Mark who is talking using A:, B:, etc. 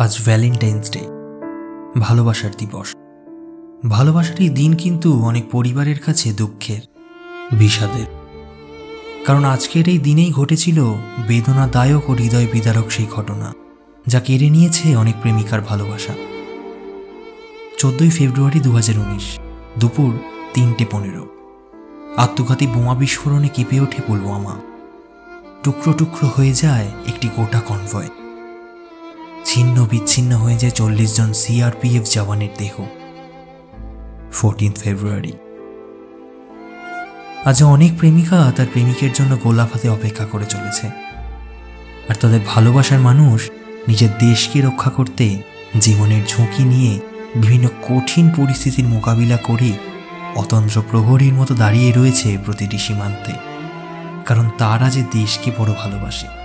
A: আজ Valentine's day ভালোবাসার দিবস। ভালোবাসার এই দিন কিন্তু অনেক পরিবারের কাছে দুঃখের, বিষাদের। কারণ আজকের এই দিনেই ঘটেছিল বেদনাদায়ক ও হৃদয় বিদারক সেই ঘটনা, যা কেড়ে নিয়েছে অনেক প্রেমিকার ভালোবাসা। চোদ্দই ফেব্রুয়ারি দু হাজার উনিশ, দুপুর তিনটে পনেরো। আত্মঘাতী বোমা বিস্ফোরণে কেঁপে ওঠে পুলওয়ামা। টুকরো টুকরো হয়ে যায় একটি গোটা কনভয় ছিন্ন বিচ্ছিন্ন হয়ে যায় চল্লিশ জন সিআরপিএফ জওয়ানের দেহ। ফোরটিন ফেব্রুয়ারি আজ অনেক প্রেমিকা তার প্রেমিকের জন্য গোলাপ হাতে অপেক্ষা করে চলেছে। আর তাদের ভালোবাসার মানুষ নিজের দেশকে রক্ষা করতে, জীবনের ঝুঁকি নিয়ে বিভিন্ন কঠিন পরিস্থিতির মোকাবিলা করে অতন্ত্র প্রহরীর মতো দাঁড়িয়ে রয়েছে প্রতিটি সীমান্তে। কারণ তারা যে দেশকে বড় ভালোবাসে।